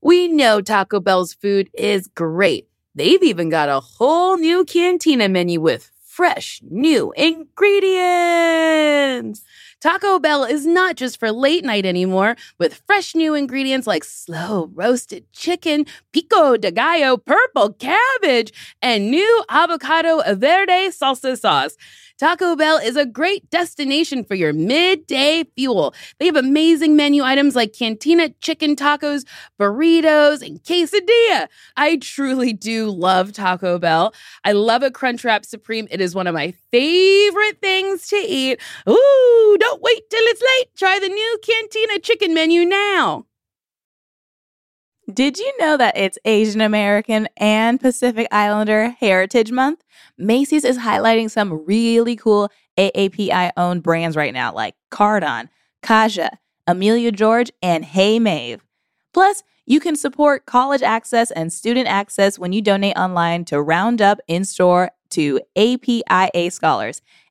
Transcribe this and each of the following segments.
We know Taco Bell's food is great. They've even got a whole new cantina menu with fresh new ingredients. Taco Bell is not just for late night anymore, with fresh new ingredients like slow roasted chicken, pico de gallo, purple cabbage, and new avocado verde salsa sauce. Taco Bell is a great destination for your midday fuel. They have amazing menu items like cantina chicken tacos, burritos, and quesadilla. I truly do love Taco Bell. I love a Crunchwrap Supreme. It is one of my favorite things to eat. Ooh, don't wait till it's late. Try the new cantina chicken menu now. Did you know that it's Asian American and Pacific Islander Heritage Month? Macy's is highlighting some really cool AAPI owned brands right now, like Cardon, Kaja, Amelia George, and Hey Mave. Plus, you can support college access and student access when you donate online to Roundup in store to APIA scholars.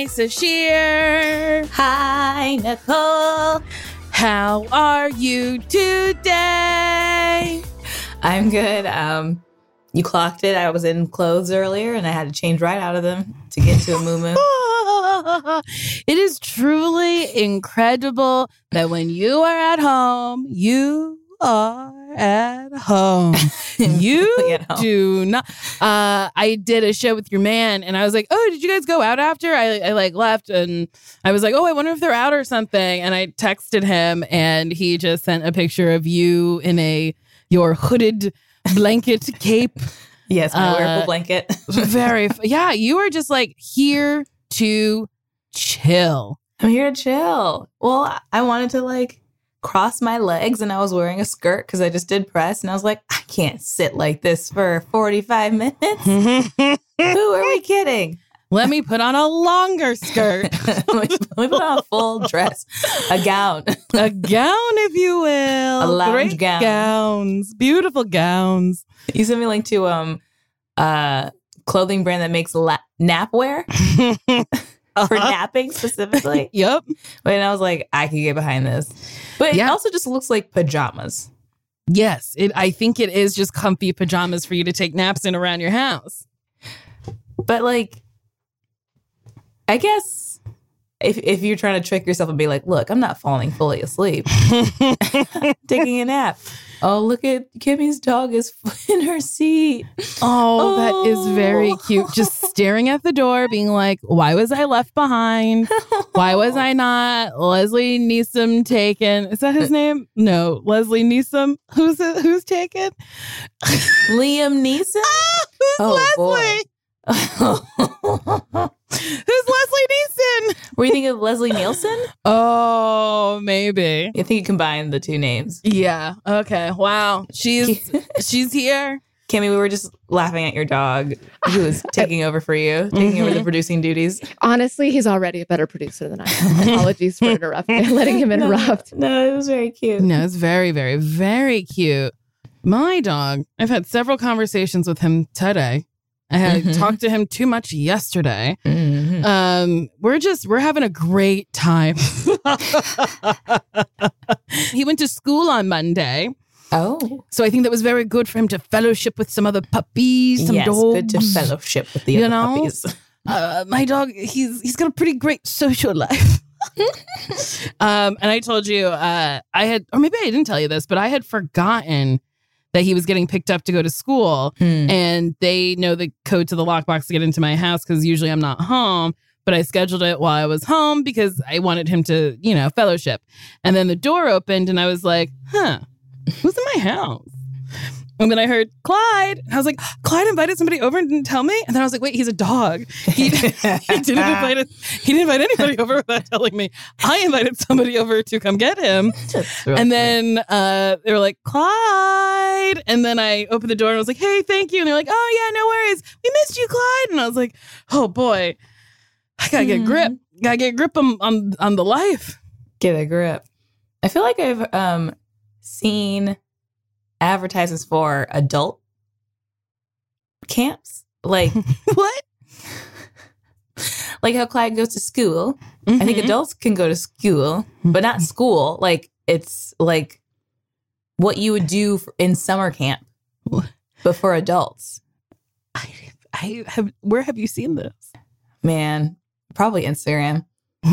Hi, Sasheer. Hi, Nicole. How are you today? I'm good. Um, you clocked it. I was in clothes earlier and I had to change right out of them to get to a moo it is truly incredible that when you are at home, you are at home. you home. do not. Uh, I did a show with your man, and I was like, "Oh, did you guys go out after?" I, I like left, and I was like, "Oh, I wonder if they're out or something." And I texted him, and he just sent a picture of you in a your hooded blanket cape. Yes, my Uh, wearable blanket. Very, f- yeah. You were just like here to chill. I'm here to chill. Well, I wanted to like cross my legs and I was wearing a skirt because I just did press and I was like, I can't sit like this for 45 minutes. Who are we kidding? Let me put on a longer skirt, we put on a full dress, a gown. a gown, if you will. A lounge Great gown. gowns, beautiful gowns. You sent me a link to um uh clothing brand that makes la- nap wear for Uh-huh. napping specifically. Yep. And I was like, I can get behind this. But it also just looks like pajamas. Yes, it. I think it is just comfy pajamas for you to take naps in around your house. But like, I guess if if you're trying to trick yourself and be like, look, I'm not falling fully asleep, taking a nap. Oh, look at Kimmy's dog is in her seat. Oh, that is very Oh. cute. Just staring at the door, being like, "Why was I left behind? Why was I not Leslie Neeson taken? Is that his uh, name? No, Leslie Neeson. Who's it? Who's taken? Liam Neeson? Who's Oh, boy. Leslie? Who's Leslie Neeson? Were you thinking of Leslie Nielsen? Oh, maybe. I think you combined the two names. Yeah. Okay. Wow. She's she's here. Kimmy, we were just laughing at your dog who is taking over for you, taking over the Mhm. producing duties. Honestly, he's already a better producer than I am. Apologies for interrupting, letting him interrupt. No, no, it was very cute. No, it's very, very, very cute. My dog. I've had several conversations with him today. I had Mhm. talked to him too much yesterday. Mhm. Um, we're just we're having a great time. he went to school on Monday, Oh, so I think that was very good for him to fellowship with some other puppies, some yes, dogs. good to fellowship with the You other know? puppies. uh, my dog he's he's got a pretty great social life um and i told you uh i had or maybe i didn't tell you this but i had forgotten that he was getting picked up to go to school. Hmm. and they know the code to the lockbox to get into my house because usually i'm not home but i scheduled it while i was home because i wanted him to you know fellowship. And then the door opened and i was like huh who's in my house And then I heard Clyde. I was like, Clyde invited somebody over and didn't tell me. And then I was like, wait, he's a dog. He, he didn't invite us- he didn't invite anybody over without telling me. I invited somebody over to come get him. And then uh, they were like, Clyde. And then I opened the door and I was like, hey, thank you. And they're like, oh, yeah, no worries. We missed you, Clyde. And I was like, oh, boy, I got to get Hmm. grip. Got to get grip on, on, on the life. get a grip. I feel like I've um seen advertisements for adult camps, like what? like how Clyde goes to school. I think Mhm. adults can go to school, but not school. Like it's like what you would do for, in summer camp, but for adults. I, I have, where have you seen this? Man, probably Instagram.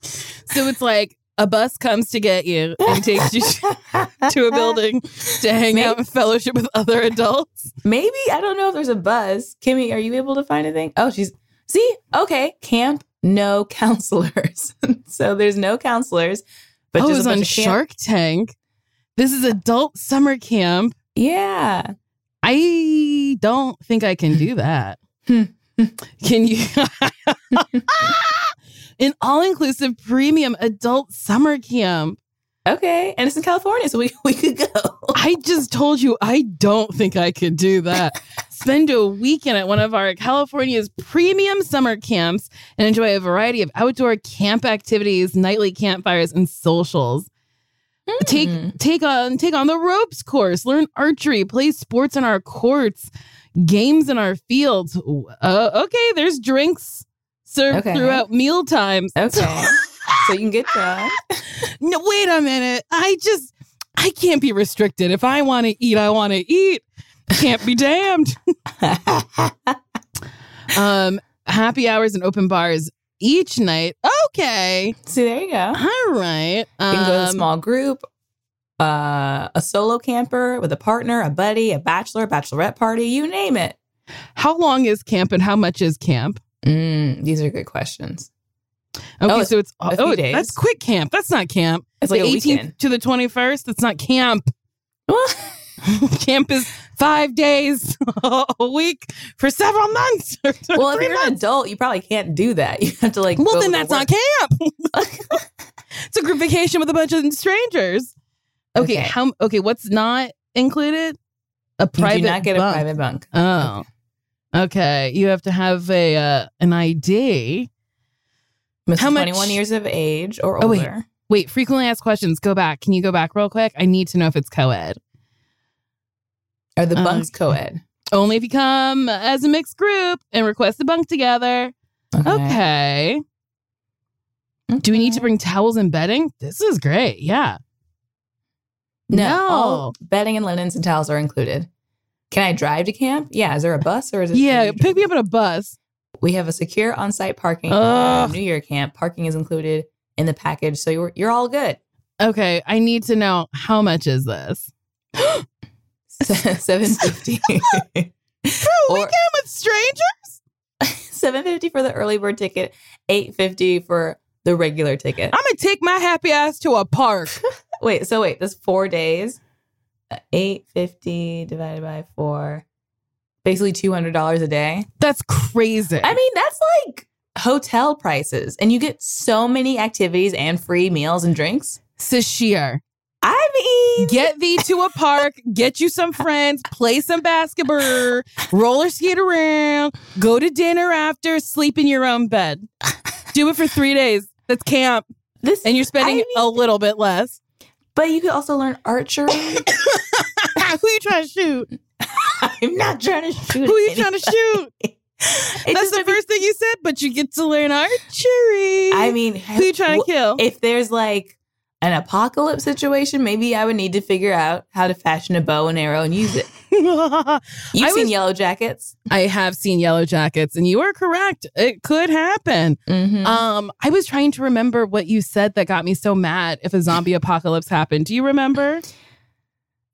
so it's like a bus comes to get you and takes you to a building to hang out and fellowship with other adults. Maybe I don't know if there's a bus. Kimmy, are you able to find anything? Oh, she's see. Okay, camp, no counselors. so there's no counselors, but oh, it was a on Shark Tank. This is adult summer camp. Yeah, I don't think I can do that. Hmm. can you? An all inclusive premium adult summer camp. okay, and it's in California, so we we could go. I just told you I don't think I could do that. Spend a weekend at one of our California's premium summer camps and enjoy a variety of outdoor camp activities, nightly campfires, and socials. Hmm. Take take on take on the ropes course, learn archery, play sports in our courts, games in our fields. Uh, okay, there's drinks served Okay. throughout meal times. Okay, so you can get drunk. No, wait a minute. I just I can't be restricted. If I want to eat, I want to eat. Can't be damned. um, happy hours and open bars each night. Okay, So there you go. all right. You can go to a Um, small group, uh, a solo camper with a partner, a buddy, a bachelor, bachelorette party, you name it. How long is camp and how much is camp? Mm, these are good questions. Okay, Oh, so it's a few oh, days. that's quick camp. That's not camp. It's like the a 18th weekend. to the 21st. That's not camp. camp is five days a week for several months. well, if you're an adult, you probably can't do that. You have to like. Well, then that's work. not camp. it's a group vacation with a bunch of strangers. Okay, Okay. how? Okay, what's not included? A private. you do not get bunk. a private bunk. Oh, okay. Okay, you have to have a uh, an ID. Must How be much- 21 years of age or Oh, wait. older. Wait, frequently asked questions. Go back. Can you go back real quick? I need to know if it's co-ed. Are the bunks co-ed? Only if you come as a mixed group and request a bunk together. Okay. Do we need to bring towels and bedding? This is great. Yeah. No, No. bedding and linens and towels are included. Can I drive to camp? Yeah. Is there a bus or is it? Yeah. Pick me up in a bus. We have a secure on-site parking. Ugh. at New Year camp parking is included in the package, so you're you're all good. Okay. I need to know how much is this? Seven fifty. For a Or- weekend with strangers? Seven fifty for the early bird ticket. Eight fifty for the regular ticket. I'm gonna take my happy ass to a park. Wait, so wait, that's four days. Eight fifty divided by four, basically two hundred dollars a day. That's crazy. I mean, that's like hotel prices, and you get so many activities and free meals and drinks. Sasheer, I mean, get thee to a park, get you some friends, play some basketball, roller skate around, go to dinner after, sleep in your own bed. Do it for three days. That's camp. this, And you're spending I mean- a little bit less. But you could also learn archery. Who you trying to shoot? I'm not trying to shoot. Who you trying to shoot? That's the first thing you said, but you get to learn archery. I mean, who you trying to kill? If there's like an apocalypse situation, maybe I would need to figure out how to fashion a bow and arrow and use it. You've I seen was- Yellow Jackets. I have seen yellow jackets, and you are correct. It could happen. Mm-hmm. Um, I was trying to remember what you said that got me so mad if a zombie apocalypse happened. Do you remember?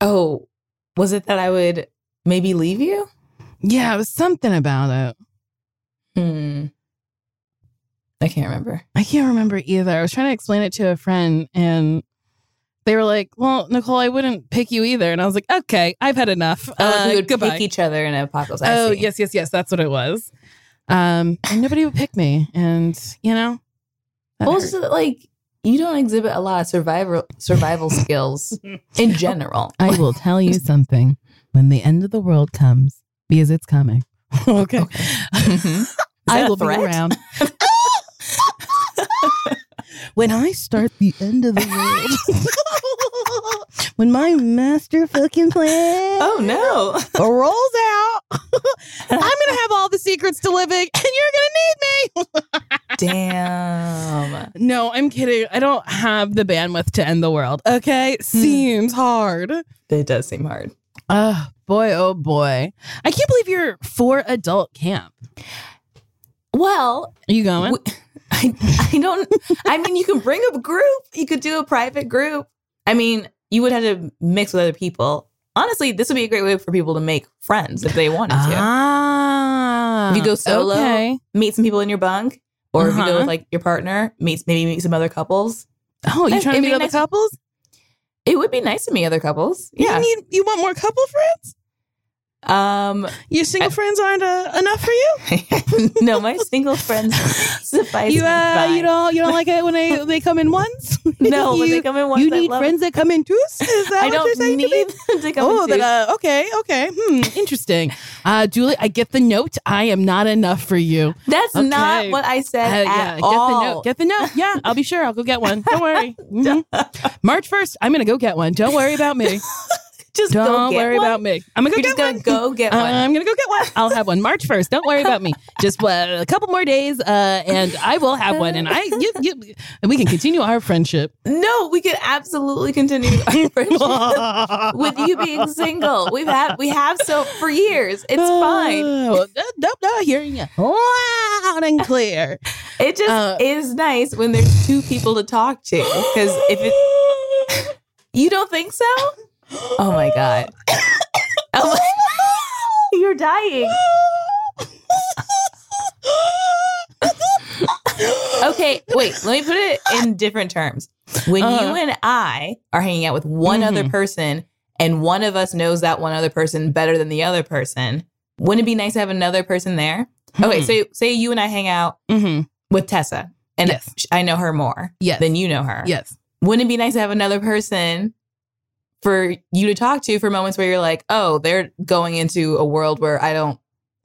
oh, was it that I would maybe leave you? Yeah, it was something about it. Hmm. I can't remember. I can't remember either. I was trying to explain it to a friend and they were like, "Well, Nicole, I wouldn't pick you either," and I was like, "Okay, I've had enough." Oh, like Uh, we would goodbye. pick each other in a apocalypse. I oh see. yes, yes, yes. That's what it was. Um, and nobody would pick me, and you know, also hurt. like you don't exhibit a lot of survival survival skills in general. I will tell you something when the end of the world comes, because it's coming. okay. Mhm. I will threat? be around. When I start the end of the world, when my master fucking plan Oh no! rolls out, I'm gonna have all the secrets to living, and you're gonna need me. Damn. No, I'm kidding. I don't have the bandwidth to end the world. Okay, hmm. seems hard. It does seem hard. Oh boy, oh boy. I can't believe you're for adult camp. Well, Are you going? w- I, I don't. I mean, you can bring a group. You could do a private group. I mean, you would have to mix with other people. Honestly, this would be a great way for people to make friends if they wanted to. Ah. If you go solo, Okay. Meet some people in your bunk, or if you go Uh-huh. with like your partner, meet maybe meet some other couples. Oh, you trying to meet other nice- couples? It would be nice to meet other couples. Yeah. You need you want more couple friends? Um. Your single friends aren't uh, enough for you? no, my single friends suffice. You uh, you don't you don't like it when they they come in ones? No, when you, they come in once, you I need friends that come in twos? Is that I what you're saying to me? need them to come Oh, into. that, uh, okay, okay. Hmm, interesting. Uh, Julie, I get the note. I am not enough for you. That's not what I Uh, said yeah, at get all. the note. Get the note. Yeah, I'll be sure. I'll go get one. Don't worry. Mhm. March 1st, I'm to go get one. Don't worry about me. Just go Don't worry one. about me. I'm going to You're go just get gonna one. go get one. I'm gonna go get one. I'll have one March first. Don't worry about me. Just uh, a couple more days, uh, and I will have one. And I, you, you, and we can continue our friendship. no, we could absolutely continue our friendship with you being single. We've had we have so for years. It's fine. Oh, nope, not hearing you loud and clear. It just Uh, is nice when there's two people to talk to. Because if it, you don't think so, oh my god, oh my, you're dying. Okay, wait. Let me put it in different terms. When Uh-huh. you and I are hanging out with one other Mhm. person, and one of us knows that one other person better than the other person, wouldn't it be nice to have another person there? Okay, Hmm. so say you and I hang out Mm-hmm. with Tessa, and Yes. I know her more Yes. than you know her. Yes. Wouldn't it be nice to have another person for you to talk to for moments where you're like, oh, they're going into a world where I don't,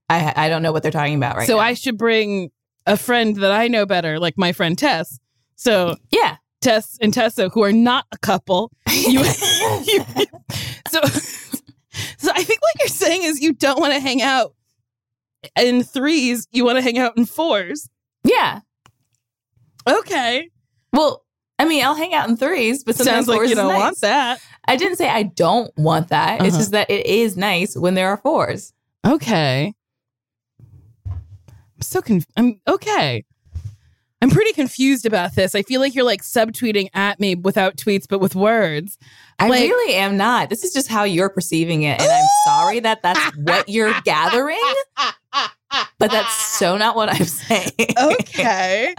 I I don't know what they're talking about right so now. I should bring a friend that I know better, like my friend Tess. So yeah. Tess and Tessa, who are not a couple, you, you- so so I think what you're saying is you don't want to hang out in threes. You want to hang out in fours. yeah. Okay, Well, I mean, I'll hang out in threes, but sometimes sounds like fours you don't nice. want that. I didn't say I don't want that. It's Uh-huh. just that it is nice when there are fours. Okay, I'm so conf- I'm okay. I'm pretty confused about this. I feel like you're like subtweeting at me without tweets, but with words. I Like- really am not. This is just how you're perceiving it, and I'm sorry that that's what you're gathering. But that's so not what I'm saying. okay.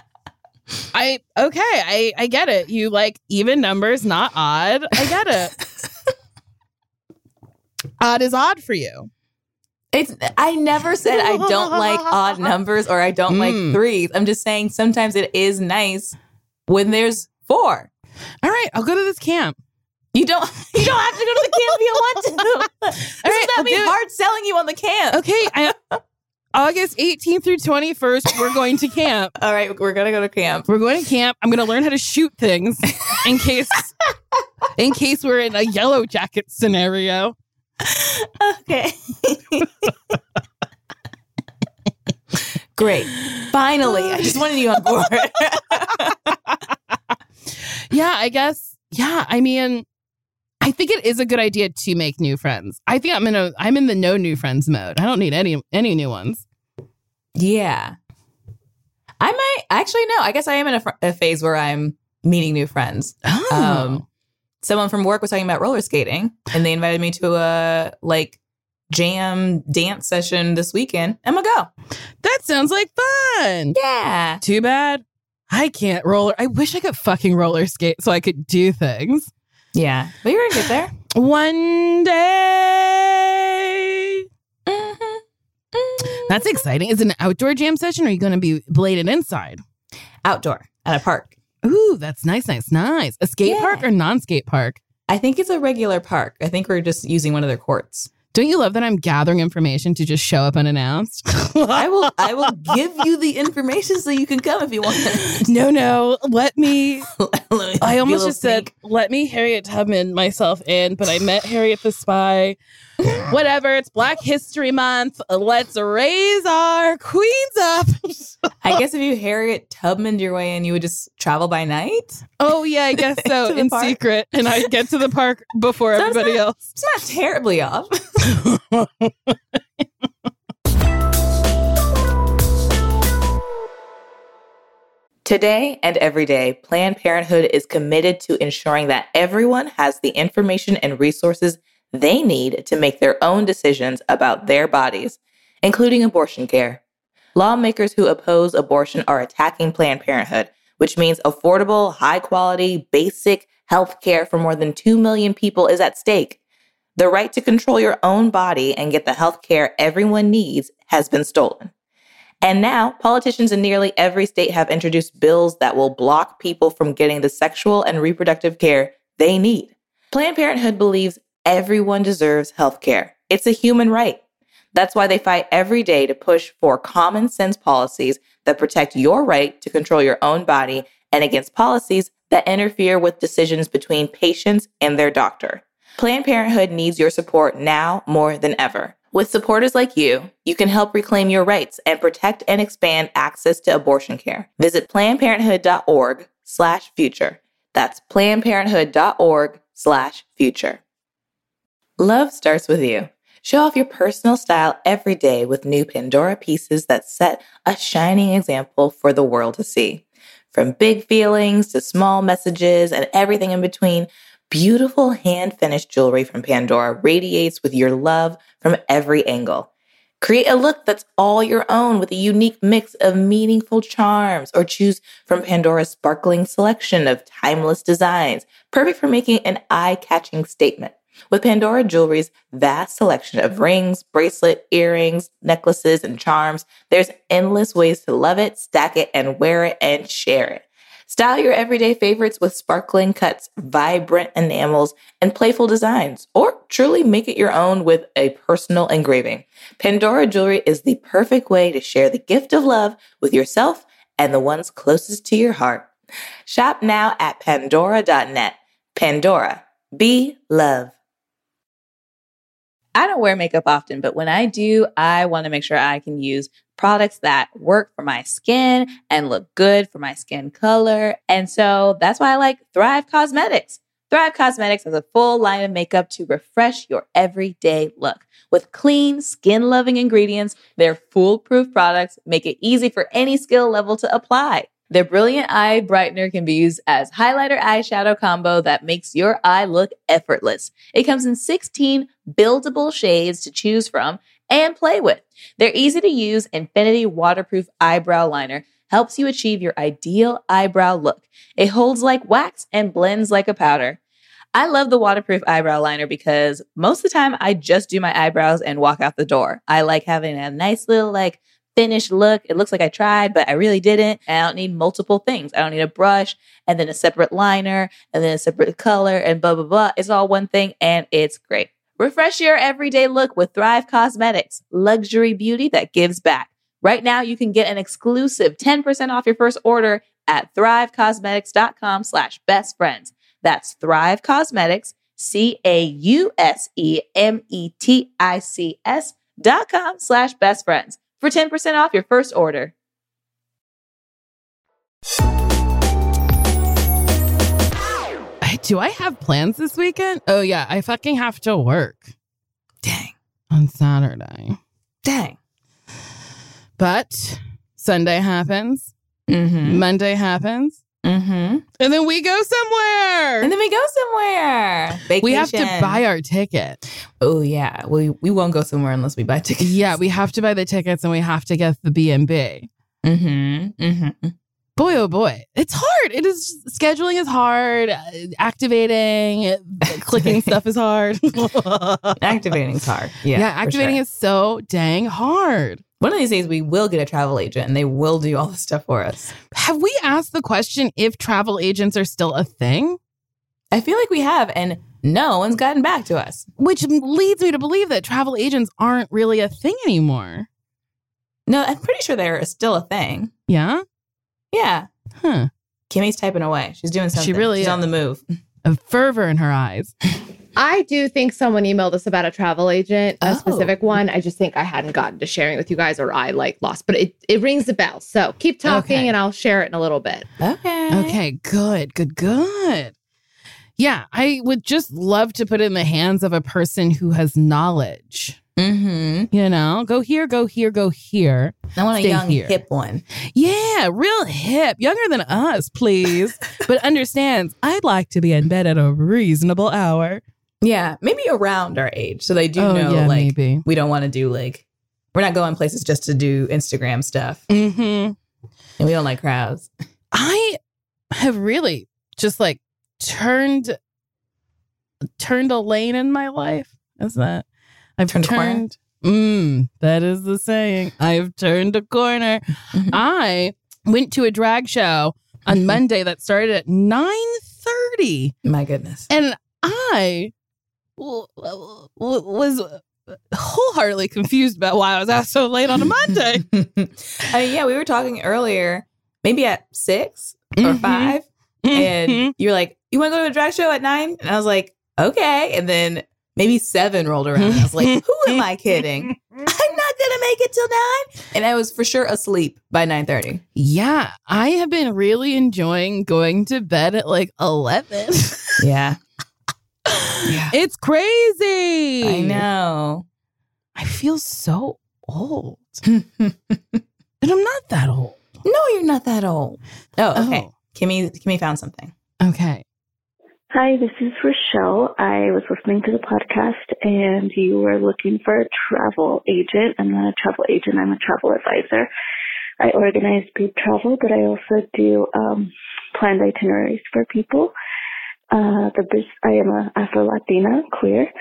I okay, I I get it. You like even numbers, not odd. I get it. odd is odd for you. It's I never said I don't like odd numbers or I don't Mm. like threes. I'm just saying sometimes it is nice when there's four. All right, I'll go to this camp. You don't you don't have to go to the camp if you want to. this All right, is not I'll me do it. hard selling you on the camp. Okay, I, August 18th through 21st, we're going to camp. All right, we're gonna go to camp. We're going to camp. I'm going to learn how to shoot things in case in case we're in a yellow jacket scenario. Okay. Great. Finally, I just wanted you on board. Yeah, I guess. Yeah, I mean, I think it is a good idea to make new friends. I think I'm in a I'm in the no new friends mode. I don't need any any new ones. yeah. I might actually no. I guess I am in a, fr- a phase where I'm meeting new friends. Oh, Um, someone from work was talking about roller skating, and they invited me to a like jam dance session this weekend. I'm gonna go. that sounds like fun. Yeah. Too bad I can't roller. I wish I could fucking roller skate so I could do things. Yeah, but you're gonna get there. One day. Mhm. That's exciting. Is it an outdoor jam session or are you going to be bladed inside? Outdoor at a park. Ooh, that's nice, nice, nice. A skate Yeah. park or non skate park? I think it's a regular park. I think we're just using one of their courts. Don't you love that I'm gathering information to just show up unannounced? I will. I will give you the information so you can come if you want. no, no. Let me. Let me I almost just said, let me Harriet Tubman myself in, but I met Harriet the Spy. Whatever. It's Black History Month. Let's raise our queens up. I guess if you Harriet Tubman your way in, you would just travel by night. oh, yeah, I guess so. In park. secret. And I get to the park before So everybody not- else. It's not terribly off. Today and every day, Planned Parenthood is committed to ensuring that everyone has the information and resources they need to make their own decisions about their bodies, including abortion care. Lawmakers who oppose abortion are attacking Planned Parenthood, which means affordable, high quality, basic health care for more than 2 million people is at stake. The right to control your own body and get the health care everyone needs has been stolen. And now, politicians in nearly every state have introduced bills that will block people from getting the sexual and reproductive care they need. Planned Parenthood believes everyone deserves health care. It's a human right. That's why they fight every day to push for common sense policies that protect your right to control your own body and against policies that interfere with decisions between patients and their doctor. Planned Parenthood needs your support now more than ever. With supporters like you, you can help reclaim your rights and protect and expand access to abortion care. Visit plannedparenthood.org slash future. That's plannedparenthood.org slash future. Love starts with you. Show off your personal style every day with new Pandora pieces that set a shining example for the world to see. From big feelings to small messages and everything in between, beautiful hand finished jewelry from Pandora radiates with your love from every angle. Create a look that's all your own with a unique mix of meaningful charms, or choose from Pandora's sparkling selection of timeless designs, perfect for making an eye catching statement. With Pandora Jewelry's vast selection of rings, bracelet, earrings, necklaces, and charms, there's endless ways to love it, stack it, and wear it and share it. Style your everyday favorites with sparkling cuts, vibrant enamels, and playful designs, or truly make it your own with a personal engraving. Pandora Jewelry is the perfect way to share the gift of love with yourself and the ones closest to your heart. Shop now at pandora.net. Pandora, be love. I don't wear makeup often, but when I do, I want to make sure I can use products that work for my skin and look good for my skin color. And so that's why I like Thrive Causemetics. Thrive Causemetics has a full line of makeup to refresh your everyday look. With clean, skin loving ingredients, their foolproof products make it easy for any skill level to apply. Their brilliant eye brightener can be used as highlighter eyeshadow combo that makes your eye look effortless. It comes in 16 buildable shades to choose from and play with. Their easy to use Infinity waterproof eyebrow liner helps you achieve your ideal eyebrow look. It holds like wax and blends like a powder. I love the waterproof eyebrow liner because most of the time I just do my eyebrows and walk out the door. I like having a nice little like finished look. It looks like I tried, but I really didn't. I don't need multiple things. I don't need a brush and then a separate liner and then a separate color and blah, blah, blah. It's all one thing and it's great. Refresh your everyday look with Thrive Causemetics, luxury beauty that gives back. Right now, you can get an exclusive 10% off your first order at thrivecausemetics.com slash best friends. That's Thrive Causemetics, C A U S E M E T I C S dot com slash best friends for 10% off your first order. Do I have plans this weekend? Oh, yeah. I fucking have to work Dang. on Saturday. Dang. But Sunday happens, Mm-hmm. Monday happens, Mm-hmm. and then we go somewhere. And then we go somewhere. we have to buy our ticket. Oh yeah, we we won't go somewhere unless we buy tickets. Yeah, we have to buy the tickets and we have to get the B&B. Mm-hmm. Mm-hmm. boy, oh boy, it's hard. It is scheduling is hard. Activating, clicking stuff is hard. Activating's hard. Yeah, Yeah, activating sure. is so dang hard. One of these days, we will get a travel agent, and they will do all the stuff for us. Have we asked the question if travel agents are still a thing? I feel like we have, and no one's gotten back to us. Which leads me to believe that travel agents aren't really a thing anymore. No, I'm pretty sure they're still a thing. Yeah? Yeah, Huh. Kimmy's typing away. She's doing something. She really She's is. on the move. A fervor in her eyes. I do think someone emailed us about a travel agent, a Oh. specific one. I just think I hadn't gotten to sharing with you guys or I like lost, but it, it rings a bell. So keep talking Okay. and I'll share it in a little bit. Okay. Okay, good, good, good. Yeah, I would just love to put it in the hands of a person who has knowledge. Mm-hmm. You know, go here, go here, go here. I want a Stay young here. hip one. Yeah, real hip, younger than us, please, but understands I'd like to be in bed at a reasonable hour. Yeah, maybe around our age, so they do oh, know yeah, like maybe. we don't want to do like we're not going places just to do Instagram stuff, hmm and we don't like crowds. I have really just like turned turned a lane in my life. Is that I've Turned turned? Mm, that is the saying. I've turned a corner. Mhm. I went to a drag show on Mhm. Monday that started at nine thirty, My goodness. and I was wholeheartedly confused about why I was out so late on a Monday. I mean, yeah, we were talking earlier, maybe at 6 or Mhm. 5 Mhm. and you're like, "You want to go to a drag show at 9? And I was like, "Okay." And then maybe 7 rolled around, and I was like, "Who am I kidding? I'm not gonna make it till 9." And I was for sure asleep by 9:30. Yeah, I have been really enjoying going to bed at like 11. Yeah, Yeah. It's crazy. I know. I feel so old. no, And I'm not that old. No, you're not that old. Oh, okay. Oh, Kimmy, Kimmy found something. okay. Hi, this is Rochelle. I was listening to the podcast and you were looking for a travel agent. I'm not a travel agent, I'm a travel advisor. I organize group travel, but I also do um, planned itineraries for people. Uh, the bus- I am a Afro Latina queer.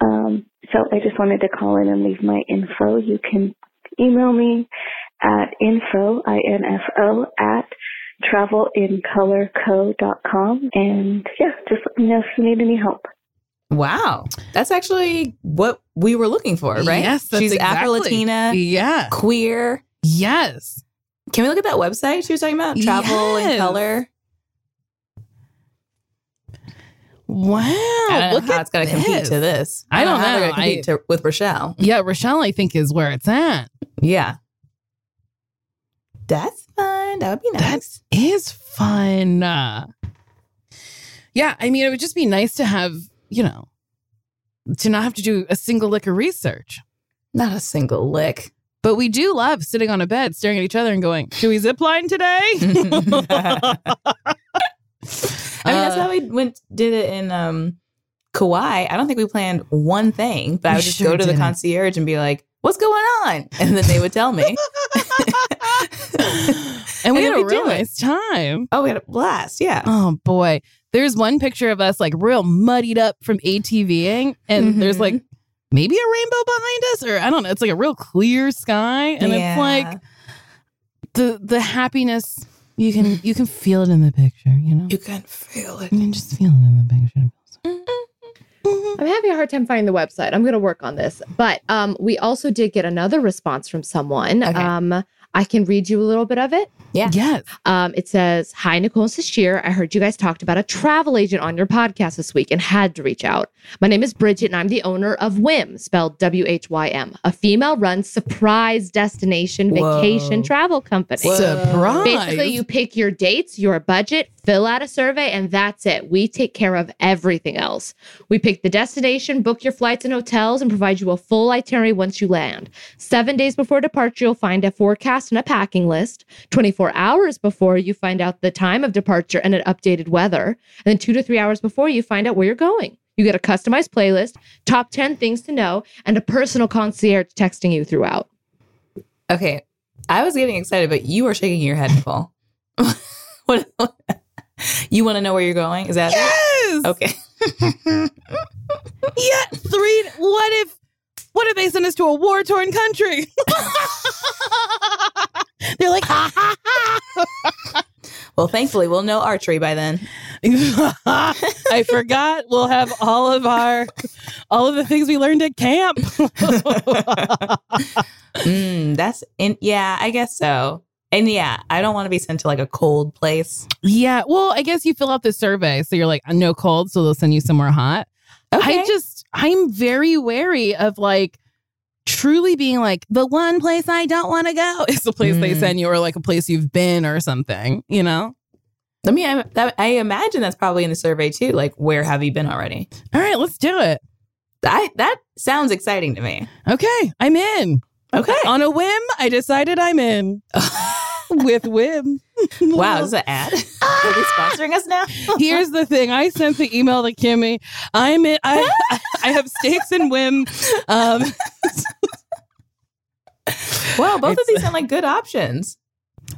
Um, so I just wanted to call in and leave my info. You can email me at info, I-N-F-O, at travelincolorco.com. And yeah, just let me know if you need any help. Wow, that's actually what we were looking for, right? Yes, that's she's exactly- Afro Latina, Yeah. queer. Yes. Can we look at that website she was talking about? Travel in color. Wow. I don't know look how it's going to compete to this. I don't how they're know. gonna compete to, with Rochelle. Yeah, Rochelle, I think, is where it's at. Yeah, that's fun. That would be nice. That's is fun. Uh, yeah, I mean, it would just be nice to have, you know, to not have to do a single lick of research. Not a single lick. But we do love sitting on a bed, staring at each other, and going, "Should we zip line today?" I mean, that's Uh, how we went did it in um Kauai. I don't think we planned one thing, but I would just sure go to the didn't. concierge and be like, "What's going on?" And then they would tell me. and we had a real nice time. oh, we had a blast. Yeah. Oh boy. There's one picture of us like real muddied up from ATVing, and Mhm. there's like maybe a rainbow behind us, or I don't know. It's like a real clear sky, and it's like the the happiness you can you can feel it in the picture. You know, you can feel it. you can just feel it in the picture. I'm having a hard time finding the website. I'm going to work on this. But um, we also did get another response from someone. Okay. Um, I can read you a little bit of it. Yeah. Yes. Um, it says, Hi, Nicole and Sasheer. I heard you guys talked about a travel agent on your podcast this week and had to reach out. My name is Bridget and I'm the owner of WHYM, spelled W H Y M, a female run surprise destination Whoa. vacation travel company. Surprise. Basically, you pick your dates, your budget, fill out a survey, and that's it. We take care of everything else. We pick the destination, book your flights and hotels, and provide you a full itinerary once you land. Seven days before departure, you'll find a forecast and a packing list. 24 hours before, you find out the time of departure and an updated weather. And then two to three hours before, you find out where you're going. You get a customized playlist, top 10 things to know, and a personal concierge texting you throughout. Okay. I was getting excited, but you were shaking your head, Nicole. what, you want to know where you're going? Is that it? Yes. Okay. Yeah. Three. What if? What if they send us to a war torn country? They're like, ha ha ha. Well, thankfully, we'll know archery by then. I forgot. We'll have all of our, all of the things we learned at camp. Mm, that's in. Yeah, I guess so. And yeah, I don't want to be sent to like a cold place. yeah. Well, I guess you fill out the survey, so you're like, no cold, so they'll send you somewhere hot. Okay. I just, I'm very wary of like truly being like, the one place I don't want to go is the place they Mm. send you, or like a place you've been or something, you know? I mean, I, that, I imagine that's probably in the survey too. Like, where have you been already? All right, let's do it. I, that sounds exciting to me. Okay, I'm in. Okay. On a whim, I decided I'm in with WHYM. wow, is this an ad? Are they sponsoring us now? Here's the thing. I sent the email to Kimmy. I'm in, I I have stakes in WHYM. Um, Wow, both of these sound like good options.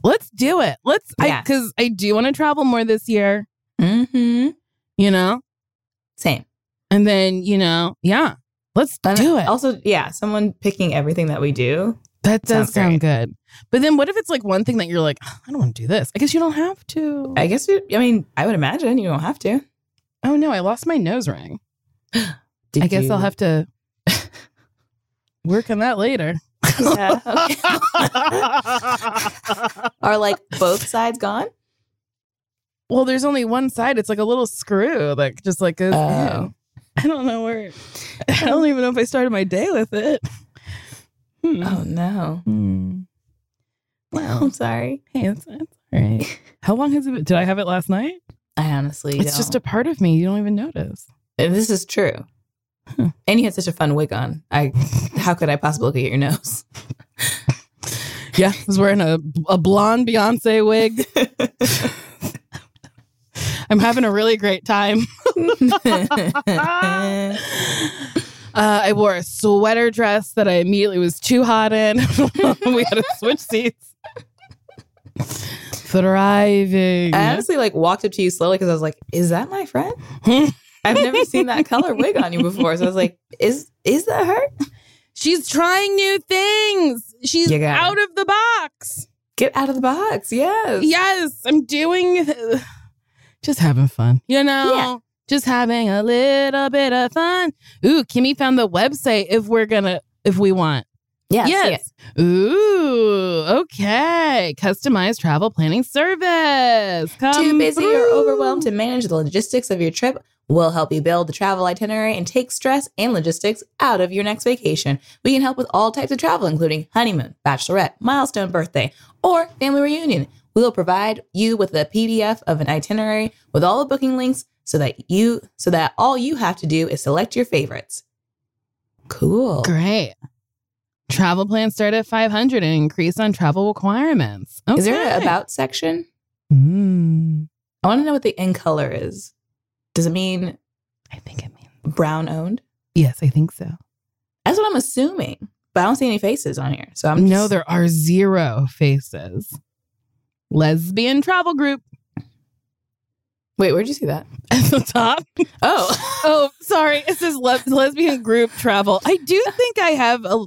let's do it. Let's Yeah. because I, do want to travel more this year. Mm-hmm. You know, Same. and then you know, yeah, let's do it. Also, yeah, someone picking everything that we do. That does sounds sound good. But then, what if it's like one thing that you're like, I don't want to do this? I guess you don't have to. I guess. You, I mean, I would imagine you don't have to. oh no, I lost my nose ring. Did I guess you- I'll have to work on that later. Yeah, okay. Are like both sides gone? Well, there's only one side. It's like a little screw that just like goes Oh. in. I don't know where. I don't even know if I started my day with it. Hmm. Oh no. Hmm. Well, I'm sorry. hey, it's, it's all right. How long has it been? Did I have it last night? I honestly It's just a part of me. You don't even notice. This is true. Huh. And you had such a fun wig on. I how could I possibly look at your nose? Yeah, I was wearing a, a blonde Beyonce wig. I'm having a really great time. Uh, I wore a sweater dress that I immediately was too hot in. we had to switch seats. Thriving. I honestly like walked up to you slowly because I was like, "Is that my friend? I've never seen that color wig on you before." So I was like, "Is is that her? She's trying new things. She's You got it. out of the box. Get out of the box!" Yes. Yes, I'm doing just having fun. You know? Just having a little bit of fun. Ooh, Kimmy found the website if we're gonna if we want. Yes. yes. Ooh, okay. Customized travel planning service. Come Too busy or overwhelmed to manage the logistics of your trip? We'll help you build the travel itinerary and take stress and logistics out of your next vacation. We can help with all types of travel, including honeymoon, bachelorette, milestone birthday, or family reunion. We will provide you with a PDF of an itinerary with all the booking links so that you so that all you have to do is select your favorites. Cool. Great. Travel plans start at 500 and increase on travel requirements. Okay. Is there an about section? Mm, I want to know what the in color is. Does it mean I think it means. brown owned? Yes, I think so. That's what I'm assuming. But I don't see any faces on here. So I'm no, just- there are zero faces. Lesbian travel group Wait, where'd you see that? at the top. Oh. Oh, sorry. It says le- lesbian group travel. I do think I have a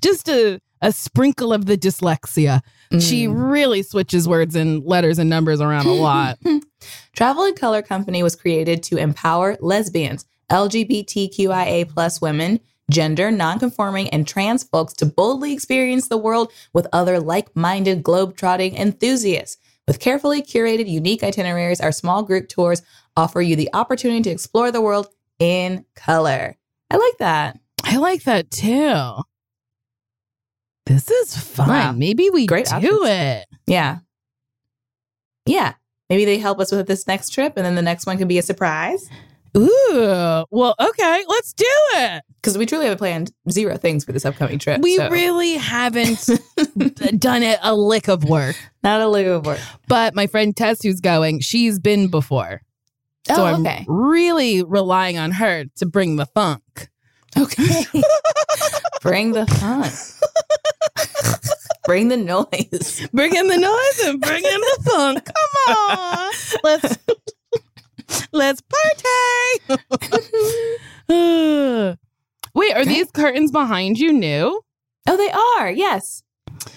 just a a sprinkle of the dyslexia. She Mm. really switches words and letters and numbers around a lot. Travel in Color Company was created to empower lesbians, LGBTQIA plus women, gender nonconforming, and trans folks to boldly experience the world with other like-minded globe-trotting enthusiasts. With carefully curated, unique itineraries, our small group tours offer you the opportunity to explore the world in color. I like that. I like that too. This is fun. Wow. Maybe we Great do options. it. Yeah. Yeah. Maybe they help us with this next trip, and then the next one could be a surprise. Ooh. Well, okay, let's do it. Because we truly haven't planned zero things for this upcoming trip. We so. really haven't done it a lick of work. Not a lick of work. But my friend Tess, who's going, she's been before. So oh, I'm really relying on her to bring the funk. Okay. Bring the funk. Bring the noise. Bring in the noise and bring in the funk. Come on. Let's let's party. Wait, are these curtains behind you new? Oh, they are. Yes.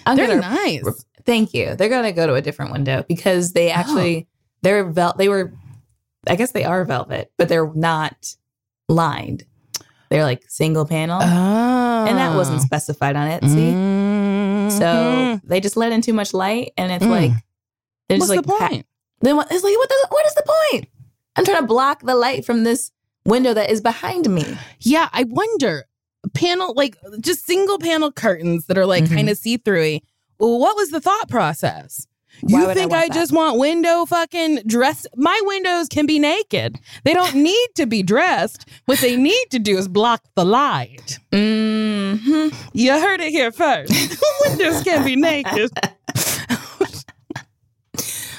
I'm They're gonna nice. Thank you. They're gonna go to a different window because they actually they're vel- they were I guess they are velvet, but they're not lined. They're like single panel. Oh. and that wasn't specified on Etsy. Mhm. So they just let in too much light and it's Mm. like they're what's just like the pa- point? then what it's like what the, what is the point? I'm trying to block the light from this window that is behind me. Yeah, I wonder. Panel like just single panel curtains that are like Mhm. kind of see through. What was the thought process? Why you would I think I, just want window fucking dress? My windows can be naked. They don't need to be dressed. What they need to do is block the light. hmm You heard it here first. windows can be naked.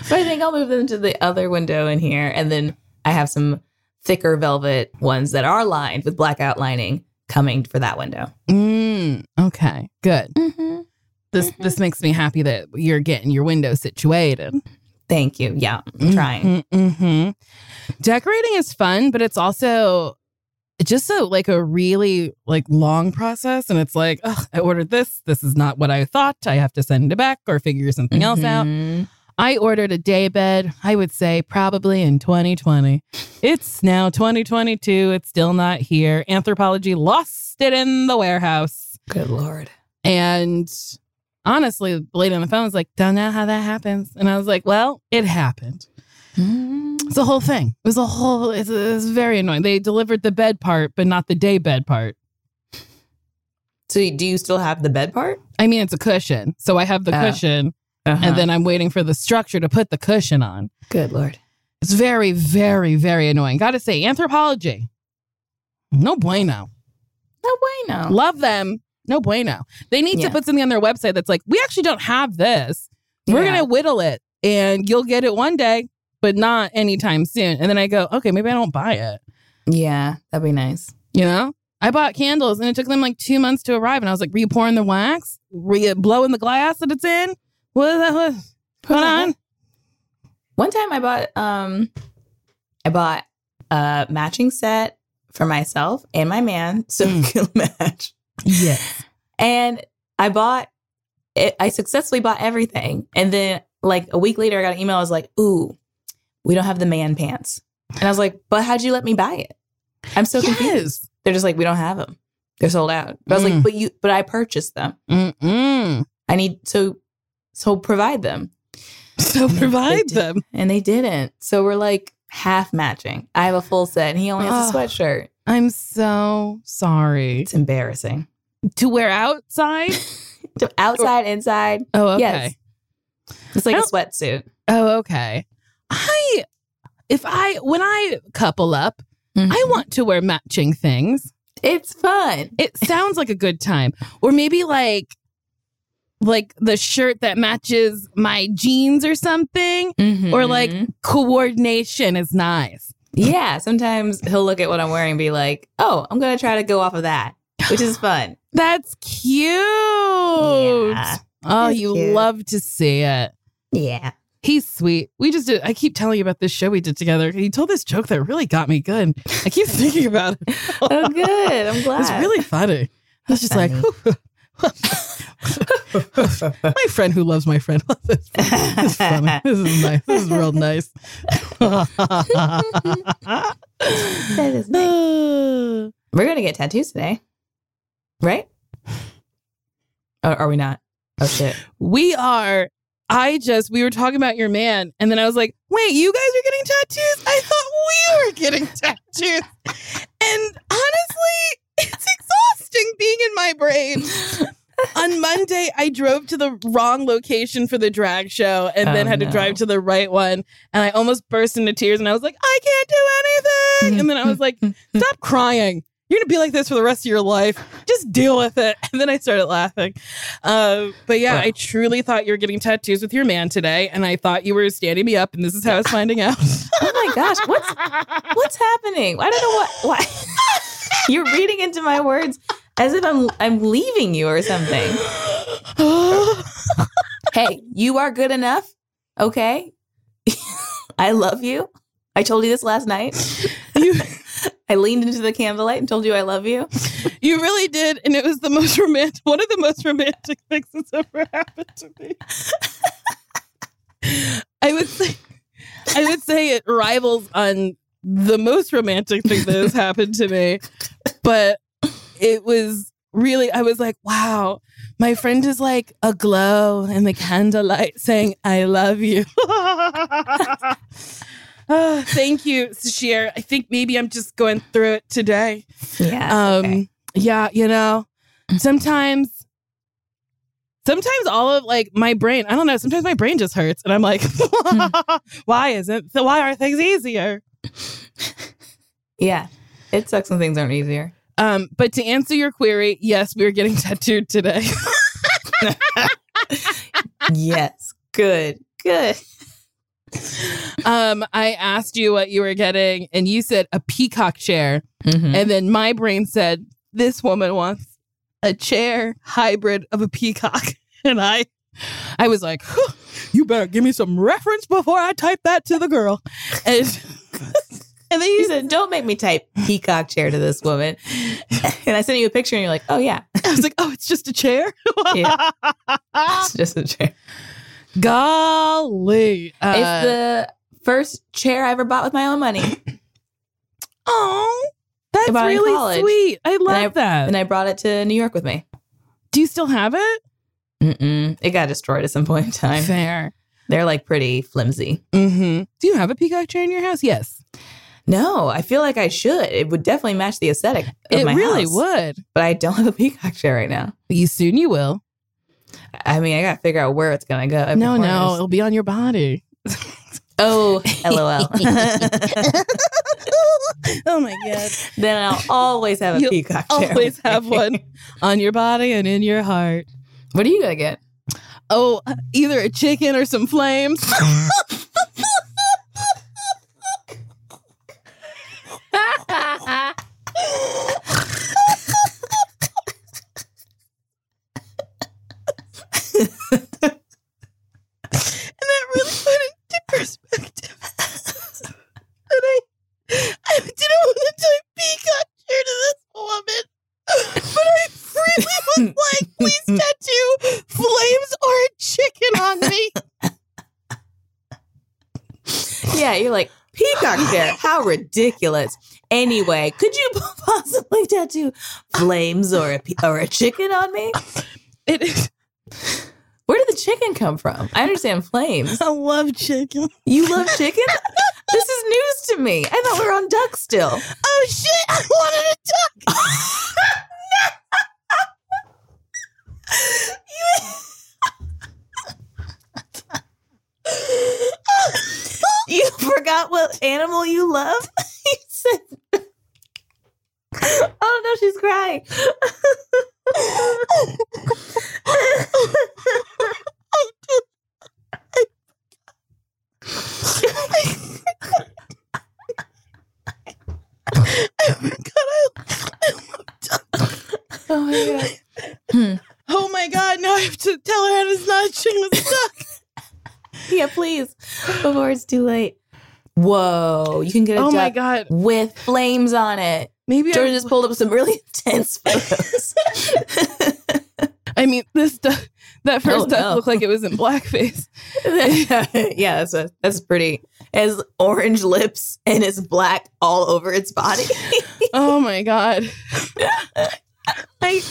But I think I'll move them to the other window in here. And then I have some thicker velvet ones that are lined with black outlining coming for that window. Mm, okay, good. Mm-hmm. This this makes me happy that you're getting your window situated. Thank you. Yeah, I'm trying. hmm Decorating is fun, but it's also just a like a really like long process. And it's like, oh, I ordered this. This is not what I thought. I have to send it back or figure something else out. I ordered a day bed, I would say probably in 2020. It's now 2022. It's still not here. Anthropologie lost it in the warehouse. Good Lord. And honestly, the lady on the phone was like, don't know how that happens. And I was like, well, it happened. Mm. It's a whole thing. It was a whole, it's, it's very annoying. They delivered the bed part, but not the day bed part. So do you still have the bed part? I mean, it's a cushion. So I have the Oh. cushion Uh-huh. and then I'm waiting for the structure to put the cushion on. Good Lord. It's very, very, very annoying. Gotta say, Anthropologie, no bueno. No bueno. Love them. No bueno. They need Yeah. to put something on their website that's like, we actually don't have this. We're Yeah. gonna whittle it and you'll get it one day, but not anytime soon. And then I go, okay, maybe I don't buy it. Yeah, that'd be nice. You know? I bought candles and it took them like two months to arrive. And I was like, were you pouring the wax? Were you blowing the glass that it's in? What is that? What? Hold on. One time I bought um I bought a matching set for myself and my man so we Mm. could match. Yes. And I bought it, I successfully bought everything. And then like a week later I got an email I was like, "Ooh, we don't have the man pants." And I was like, "But how'd you let me buy it?" I'm so confused. They're just like, "We don't have them. They're sold out." But I was Mm. like, "But you but I purchased them. Mm-mm. I need so so provide them." So And provide they did- them. And they didn't. So we're like half matching. I have a full set and he only has a sweatshirt. I'm so sorry. It's embarrassing. To wear outside? So outside, inside. Oh, okay. Yes. It's like a sweatsuit. Oh, okay. I if I when I couple up, I Mhm. want to wear matching things. It's fun. It sounds like a good time. Or maybe like like the shirt that matches my jeans or something. Or like Mhm. coordination is nice. yeah, sometimes he'll look at what I'm wearing and be like, oh, I'm going to try to go off of that, which is fun. That's cute. Yeah. Oh, It's you cute. love to see it. Yeah. He's sweet. We just did. I keep telling you about this show we did together. He told this joke that really got me good. I keep thinking about it. Oh, good. I'm glad. It's really funny. I was just like, my friend who loves my friend. this is funny. This is nice. This is real nice. that is nice. We're going to get tattoos today, right? Or are we not? Oh, shit. we are. I just we were talking about your man, and then I was like, "Wait, you guys are getting tattoos? I thought we were getting tattoos." And honestly, it's exhausting being in my brain. On Monday, I drove to the wrong location for the drag show, and then Oh, had to no. drive to the right one, and I almost burst into tears. And I was like, "I can't do anything!" And then I was like, "Stop crying." You're gonna be like this for the rest of your life. Just deal with it. And then I started laughing. Uh, but yeah, Wow. I truly thought you were getting tattoos with your man today, and I thought you were standing me up, and this is how I was finding out. Oh my gosh, what's what's happening? I don't know what why you're reading into my words as if I'm I'm leaving you or something. hey, you are good enough. Okay. I love you. I told you this last night. You, I leaned into the candlelight and told you I love you. you really did, and it was the most romantic. One of the most romantic things that's ever happened to me. I would say, I would say it rivals on the most romantic thing that has happened to me, but it was really. I was like, wow, my friend is like a glow in the candlelight, saying, "I love you." Ah, thank you, Sasheer. I think maybe I'm just going through it today. Yeah. Um, yeah, you know, sometimes, sometimes all of like my brain, I don't know, sometimes my brain just hurts, and I'm like, why isn't? So why are things easier? yeah. It sucks when things aren't easier. Um, but to answer your query, yes, we are getting tattooed today. yes. Good. Good. um, I asked you what you were getting, and you said a peacock chair, Mhm. and then my brain said, "This woman wants a chair hybrid of a peacock," and I, I was like, "Whew, "You better give me some reference before I type that to the girl," and and then You said, don't make me type peacock chair to this woman. And I sent you a picture and you're like, oh, yeah, I was like, "Oh, it's just a chair." Yeah. it's just a chair. Golly, uh, it's the first chair I ever bought with my own money. oh, that's bought it in really sweet. I love I- that. And I brought it to New York with me. Do you still have it? Mm-mm. It got destroyed at some point in time. Fair. They're like pretty flimsy. Mm-hmm. Do you have a peacock chair in your house? Yes. No, I feel like I should. It would definitely match the aesthetic of it my really house. would. But I don't have a peacock chair right now. You soon you will. I mean, I got to figure out where it's going to go. every no, no, it'll be on your body. Oh, lol. oh my god. then I'll always have a You'll peacock chair. Always have one on your body and in your heart. What are you going to get? Oh, uh, either a chicken or some flames. and that really put it into perspective. and I, I didn't want to type peacock chair to this woman, but I really was like, please tattoo flames or a chicken on me. Yeah, you're like, peacock chair. How ridiculous. Anyway, could you possibly tattoo flames or a, or a chicken on me? It is. Where did the chicken come from? I understand flames. I love chicken. You love chicken? this is news to me. I thought we were on duck still. Oh shit! I wanted a duck. You forgot what animal you love? you said. Oh no, she's crying. oh my god. Oh my god! Now I have to tell her it's not a chicken, it's a duck. Yeah, please. Before it's too late. Whoa, you can get a oh my god! with flames on it. Maybe Jordan I, just pulled up some really intense photos. I mean, this. That first Oh, duck no. looked like it was in blackface. yeah, that's a, that's pretty. It has orange lips and it's black all over its body. Oh my god! I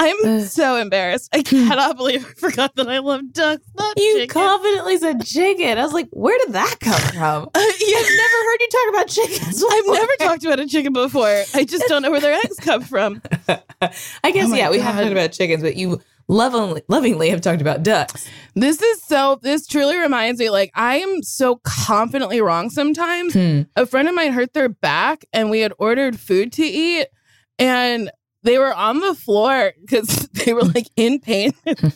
I'm Ugh. so embarrassed. I cannot believe I forgot that I love ducks. You chicken. confidently said chicken. I was like, where did that come from? Uh, yeah. I've never heard you talk about chickens. I've never talked about a chicken before. I just don't know where their eggs come from. I guess Oh yeah, we have God. talked about chickens, but you lovingly, lovingly have talked about ducks. This is so, this truly reminds me like, I am so confidently wrong sometimes. Hmm. A friend of mine hurt their back and we had ordered food to eat and they were on the floor because they were like in pain. and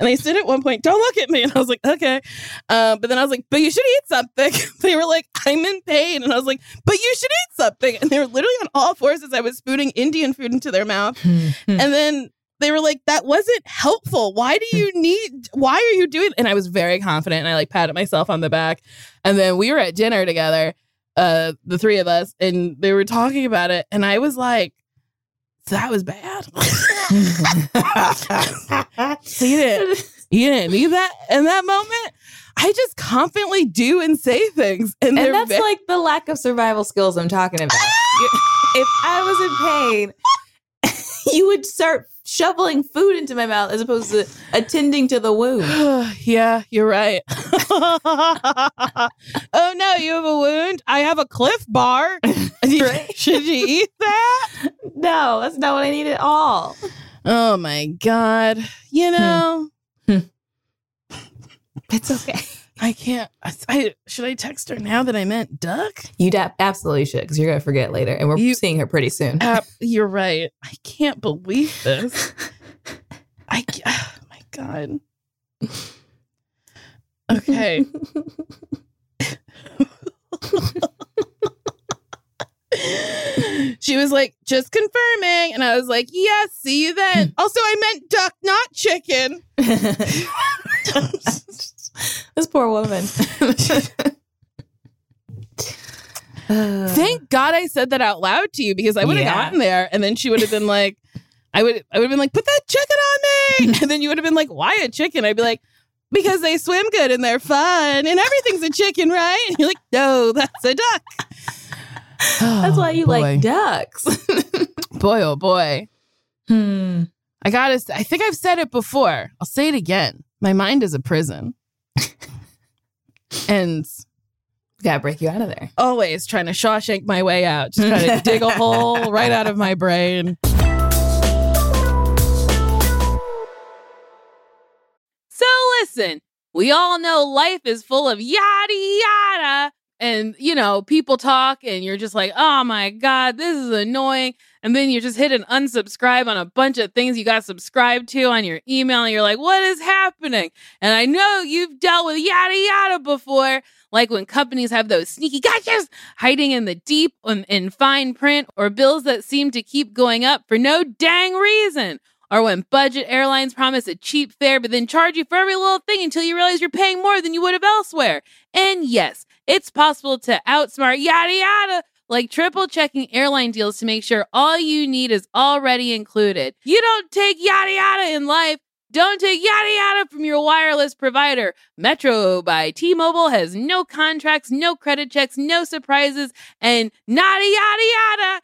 they said at one point, Don't look at me. And I was like, Okay. Uh, but then I was like, But you should eat something. they were like, I'm in pain. And I was like, But you should eat something. And they were literally on all fours as I was spooning Indian food into their mouth. Hmm. And then they were like, that wasn't helpful. Why do you need, why are you doing? And I was very confident and I like patted myself on the back. And then we were at dinner together, uh, the three of us, and they were talking about it. And I was like, that was bad. so you didn't, you didn't need that in that moment. I just confidently do and say things, and, And that's like the lack of survival skills I'm talking about. If I was in pain, you would start shoveling food into my mouth as opposed to attending to the wound. yeah, you're right. oh no, you have a wound. I have a Clif Bar. Should you eat that? No, that's not what I need at all. Oh my god. You hmm. know, hmm. It's okay. I can't. I, I should I text her now that I meant duck? You da- absolutely should because you're going to forget later. And we're You- seeing her pretty soon. Uh, you're right. I can't believe this. I oh my god. Okay. she was like, just confirming. And I was like, yes, see you then. also, I meant duck, not chicken. this poor woman. Thank God I said that out loud to you because I would have Yeah. gotten there and then she would have been like, I would I would have been like, put that chicken on me. And then you would have been like, why a chicken? I'd be like, because they swim good and they're fun and everything's a chicken, right? And you're like, no, that's a duck. That's why you boy. like ducks. boy, oh boy. hmm. I gotta I think I've said it before. I'll say it again. My mind is a prison. And Gotta break you out of there. always trying to Shawshank my way out, just trying to dig a hole right out of my brain. So listen, we all know life is full of yada yada. And, you know, people talk and you're just like, oh my God, this is annoying. And then you just hit an unsubscribe on a bunch of things you got subscribed to on your email. And you're like, what is happening? And I know you've dealt with yada yada before, like when companies have those sneaky gotchas hiding in the deep and in fine print, or bills that seem to keep going up for no dang reason. Or when budget airlines promise a cheap fare but then charge you for every little thing until you realize you're paying more than you would have elsewhere. And yes, it's possible to outsmart yada yada, like triple checking airline deals to make sure all you need is already included. You don't take yada yada in life. Don't take yada yada from your wireless provider. Metro by T Mobile has no contracts, no credit checks, no surprises, and nada yada yada.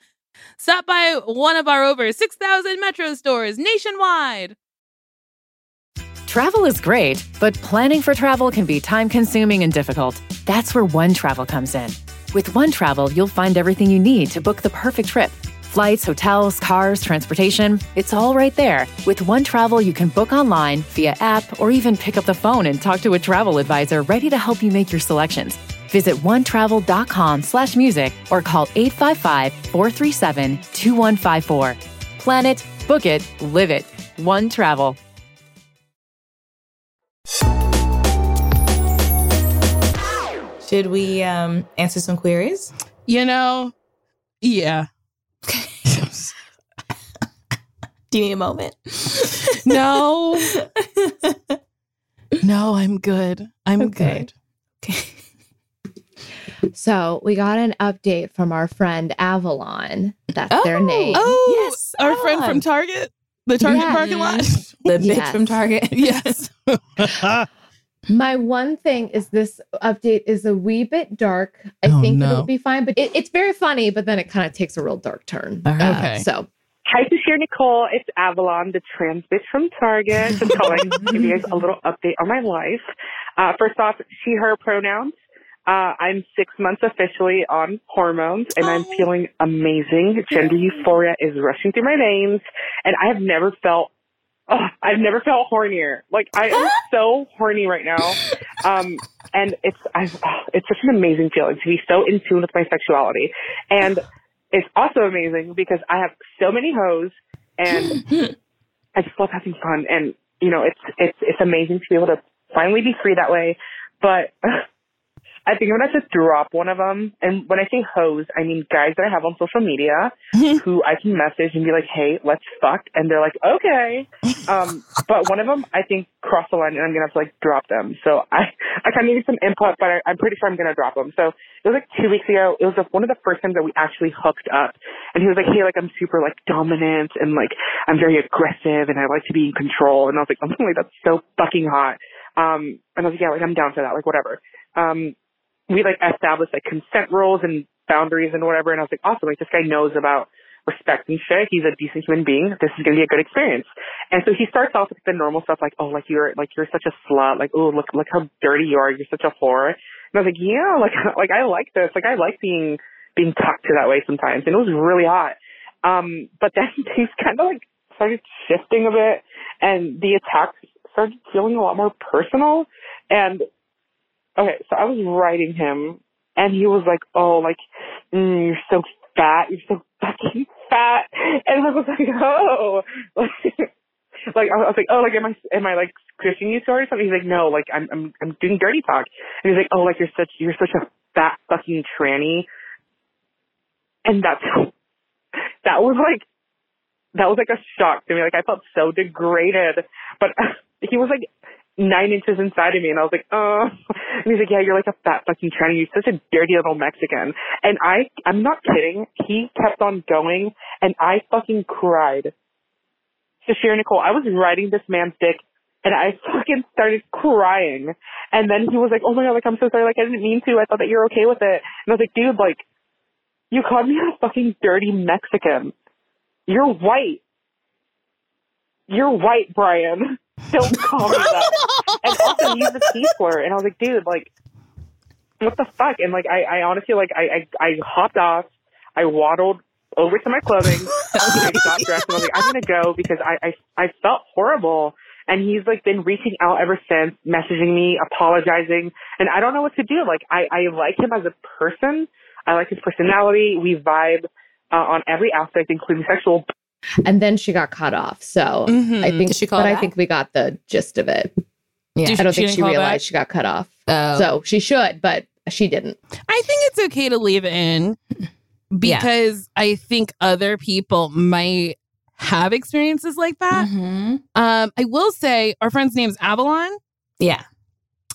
Stop by one of our over 6,000 Metro stores nationwide. Travel is great, but planning for travel can be time consuming and difficult. That's where One Travel comes in. With One Travel, you'll find everything you need to book the perfect trip flights, hotels, cars, transportation. It's all right there. With One Travel, you can book online, via app, or even pick up the phone and talk to a travel advisor ready to help you make your selections. Visit onetravel.com slash music or call 855-437-2154. Plan it, book it, live it. One Travel. Should we um, answer some queries? You know, yeah. Okay. Do you need a moment? No. no, I'm good. I'm good. Okay. good. So we got an update from our friend Avalon. That's their name. Oh, Yes, our friend from Target, the Target Yeah. parking lot. The bitch Yes. from Target. yes. My one thing is this update is a wee bit dark. I Oh, think no. it'll be fine, but it, it's very funny, but then it kind of takes a real dark turn. All right. Okay. So Hi, this is here, Nicole. It's Avalon, the trans bitch from Target. Just calling to give you guys a little update on my life. Uh, first off, she, her pronouns. Uh, I'm six months officially on hormones and I'm feeling amazing. Gender euphoria is rushing through my veins and I have never felt, oh, I've never felt hornier. Like I am so horny right now. Um, and it's, I've, oh, it's such an amazing feeling to be so in tune with my sexuality. And it's also amazing because I have so many hoes and I just love having fun and you know it's it's it's amazing to be able to finally be free that way but I think I'm gonna just drop one of them. And when I say hoes, I mean guys that I have on social media who I can message and be like, "Hey, let's fuck," and they're like, "Okay." Um, but one of them, I think, crossed the line, and I'm gonna have to like drop them. So I, I kind of need some input, but I, I'm pretty sure I'm gonna drop them. So it was like two weeks ago. It was the, one of the first times that we actually hooked up, and he was like, "Hey, like I'm super like dominant and like I'm very aggressive and I like to be in control," and I was like, "Oh my, that's so fucking hot." Um, and I was like, "Yeah, like I'm down for that, like whatever." Um, we like established like consent rules and boundaries and whatever. And I was like, awesome. Like this guy knows about respect and shit. He's a decent human being. This is to be a good experience. And so he starts off with the normal stuff like, oh, like you're, like you're such a slut. Like, oh, look, look how dirty you are. You're such a whore. And I was like, yeah, like, like I like this. Like I like being, being talked to that way sometimes. And it was really hot. Um, but then things kind of like started shifting a bit and the attacks started feeling a lot more personal. And okay, so I was writing him, and he was like, "Oh, like mm, you're so fat, you're so fucking fat," and I was like, "Oh." like I was like, oh, like am I am I like squishing you sorry or something? He's like, no, like I'm I'm I'm doing dirty talk, and he's like, oh, like you're such you're such a fat fucking tranny, and that's that was like that was like a shock to me. Like I felt so degraded, but he was like nine inches inside of me and I was like, oh and he's like, Yeah, you're like a fat fucking tranny, you're such a dirty little Mexican and I I'm not kidding. He kept on going and I fucking cried. Sasheer Nicole, I was riding this man's dick and I fucking started crying. And then he was like, Oh my god, like I'm so sorry, like I didn't mean to, I thought that you're okay with it and I was like, dude, like you called me a fucking dirty Mexican. You're white. You're white, Brian. Don't call me that. and also use the T slur. And I was like, dude, like, what the fuck? And like, I, I honestly, like, I, I, I hopped off. I waddled over to my clothing. I got dressed and I was like, I'm gonna go because I, I, I felt horrible. And he's like been reaching out ever since, messaging me, apologizing, and I don't know what to do. Like, I, I like him as a person. I like his personality. We vibe uh, on every aspect, including sexual and then she got cut off. So Mhm. I think Did she call but I think we got the gist of it. Yeah. I don't She think didn't she realized back? she got cut off. Oh. So she should, but she didn't. I think it's okay to leave in because I think other people might have experiences like that. Mhm. Um, I will say our friend's name is Avalon. Yeah.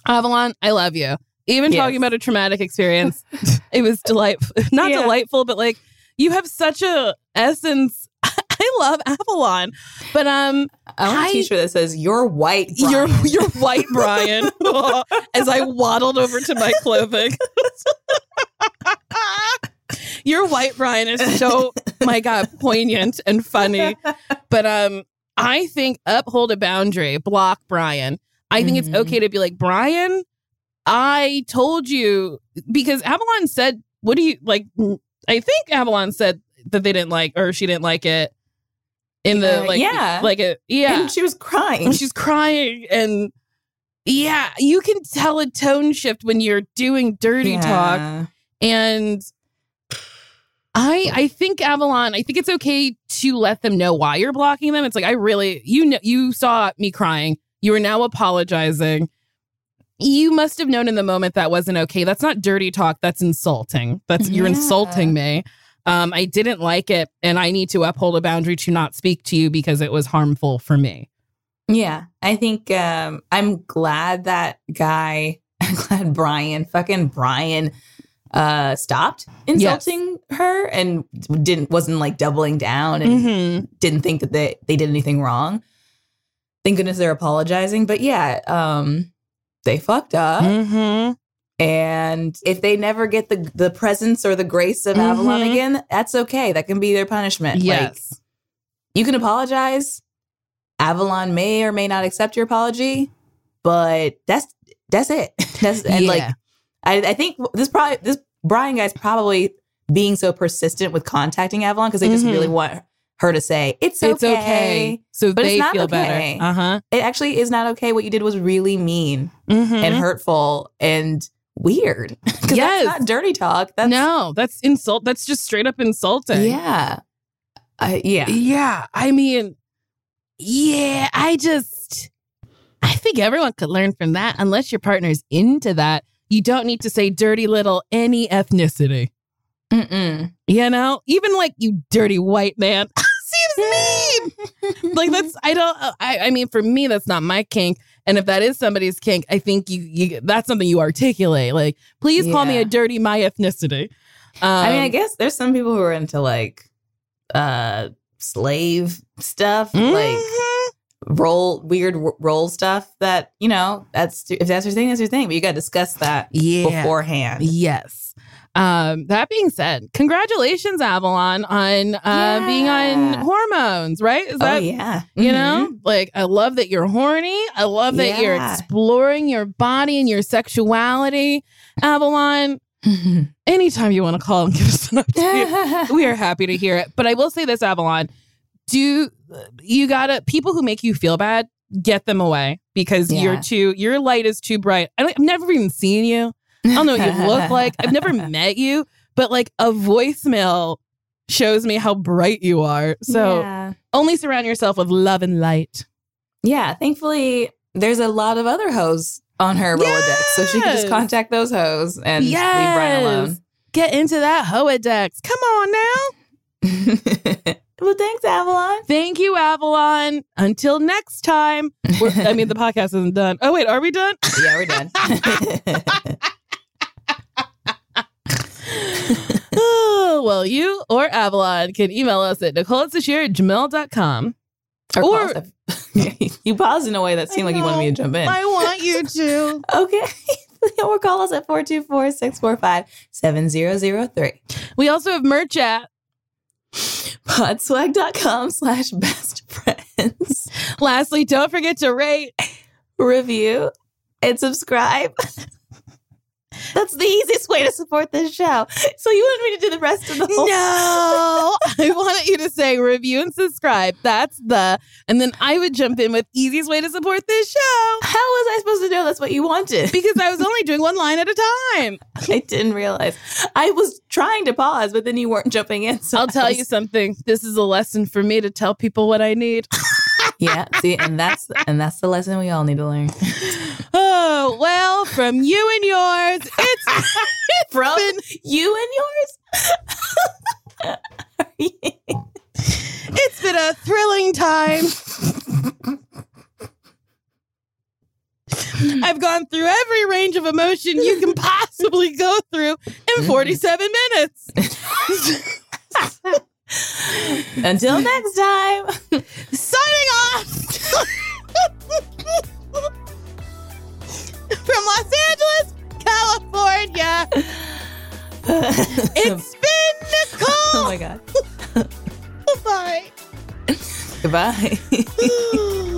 Avalon, I love you. Even Yes. talking about a traumatic experience, it was delightful. Not Yeah. delightful, but like you have such a essence. I love Avalon, but um, I want I- a t-shirt that says "You're white." you're you're white, Brian. As I waddled over to my clothing, your white, Brian, is so my god poignant and funny. But um, I think uphold a boundary, block Brian. I think Mhm. it's okay to be like Brian. I told you because Avalon said, "What do you like?" I think Avalon said that they didn't like or she didn't like it in the Uh, like yeah. like it yeah. And she was crying. she's crying and yeah you can tell a tone shift when you're doing dirty talk. And i i think avalon i think it's okay to let them know why you're blocking them. It's like i really you know you saw me crying. You are now apologizing. You must have known in the moment that wasn't okay. That's not dirty talk. That's insulting. That's you're insulting me um i didn't like it and i need to uphold a boundary to not speak to you because it was harmful for me Yeah, I think um, I'm glad that guy. I'm glad Brian, fucking Brian, uh, stopped insulting her and didn't wasn't like doubling down and mm-hmm. didn't think that they they did anything wrong. Thank goodness they're apologizing. But yeah, um, they fucked up. Mm-hmm. And if they never get the the presence or the grace of Avalon Mhm. again, that's okay. That can be their punishment. Like, Yes. you can apologize. Avalon may or may not accept your apology, but that's that's it. That's and like I, I think this probably this Brian guy's probably being so persistent with contacting Avalon because they just Mhm. really want her to say it's okay. it's okay. So But it's they not feel okay. better. Uh huh. It actually is not okay. What you did was really mean Mm-hmm. and hurtful and weird. Yes. that's not dirty talk. That's no, that's insult. That's just straight up insulting. yeah, I yeah. Yeah. I mean, yeah, I just, I think everyone could learn from that unless your partner's into that. You don't need to say dirty little any ethnicity. Mm-mm. You know, even like you dirty white man seems mean. like that's I don't I I mean for me that's not my kink. And if that is somebody's kink, I think you you that's something you articulate. Like, please call me a dirty my ethnicity. Um, I mean, I guess there's some people who are into like uh slave stuff, like mhm. roll weird roll stuff that, you know, that's if that's your thing, that's your thing. But you gotta discuss that yeah. beforehand. Yes. Um, that being said, congratulations, Avalon, on uh, being on hormones, right? Is oh yeah. You Mhm. know, like I love that you're horny. I love that you're exploring your body and your sexuality. Avalon, anytime you want to call and give us an update, we are happy to hear it. But I will say this, Avalon, do you gotta people who make you feel bad, get them away because you're too your light is too bright. I I've never even seen you. I don't know what you look like. I've never met you, but like a voicemail shows me how bright you are. So yeah. only surround yourself with love and light. Yeah, thankfully there's a lot of other hoes on her Rolodex, so she can just contact those hoes and leave Brian alone. Get into that Hoedex. Come on now. well, thanks, Avalon. Thank you, Avalon. Until next time. I mean, the podcast isn't done. Oh, wait, are we done? Yeah, we're done. Oh, well, you or Avalon can email us at Nicole at gmail.com. or, Or- pause you paused in a way that seemed like you wanted me to jump in. I want you to. okay. or call us at 424-645-7003. We also have merch at. Podswag.com slash best friends. Lastly, don't forget to rate. Review and subscribe. That's the easiest way to support this show. So you want me to do the rest of the whole No, I wanted you to say review and subscribe. That's the, and then I would jump in with easiest way to support this show How was I supposed to know that's what you wanted? because I was only doing one line at a time. I didn't realize. I was trying to pause, but then you weren't jumping in. So I'll tell was- you something. This is a lesson for me to tell people what I need. Yeah, see, and that's and that's the lesson we all need to learn. Oh, well, from you and yours, it's From been, you and yours. it's been a thrilling time. I've gone through every range of emotion you can possibly go through in mm. 47 minutes. Until next time. Signing off from Los Angeles, California. It's been Nicole. oh my god. Bye. Goodbye.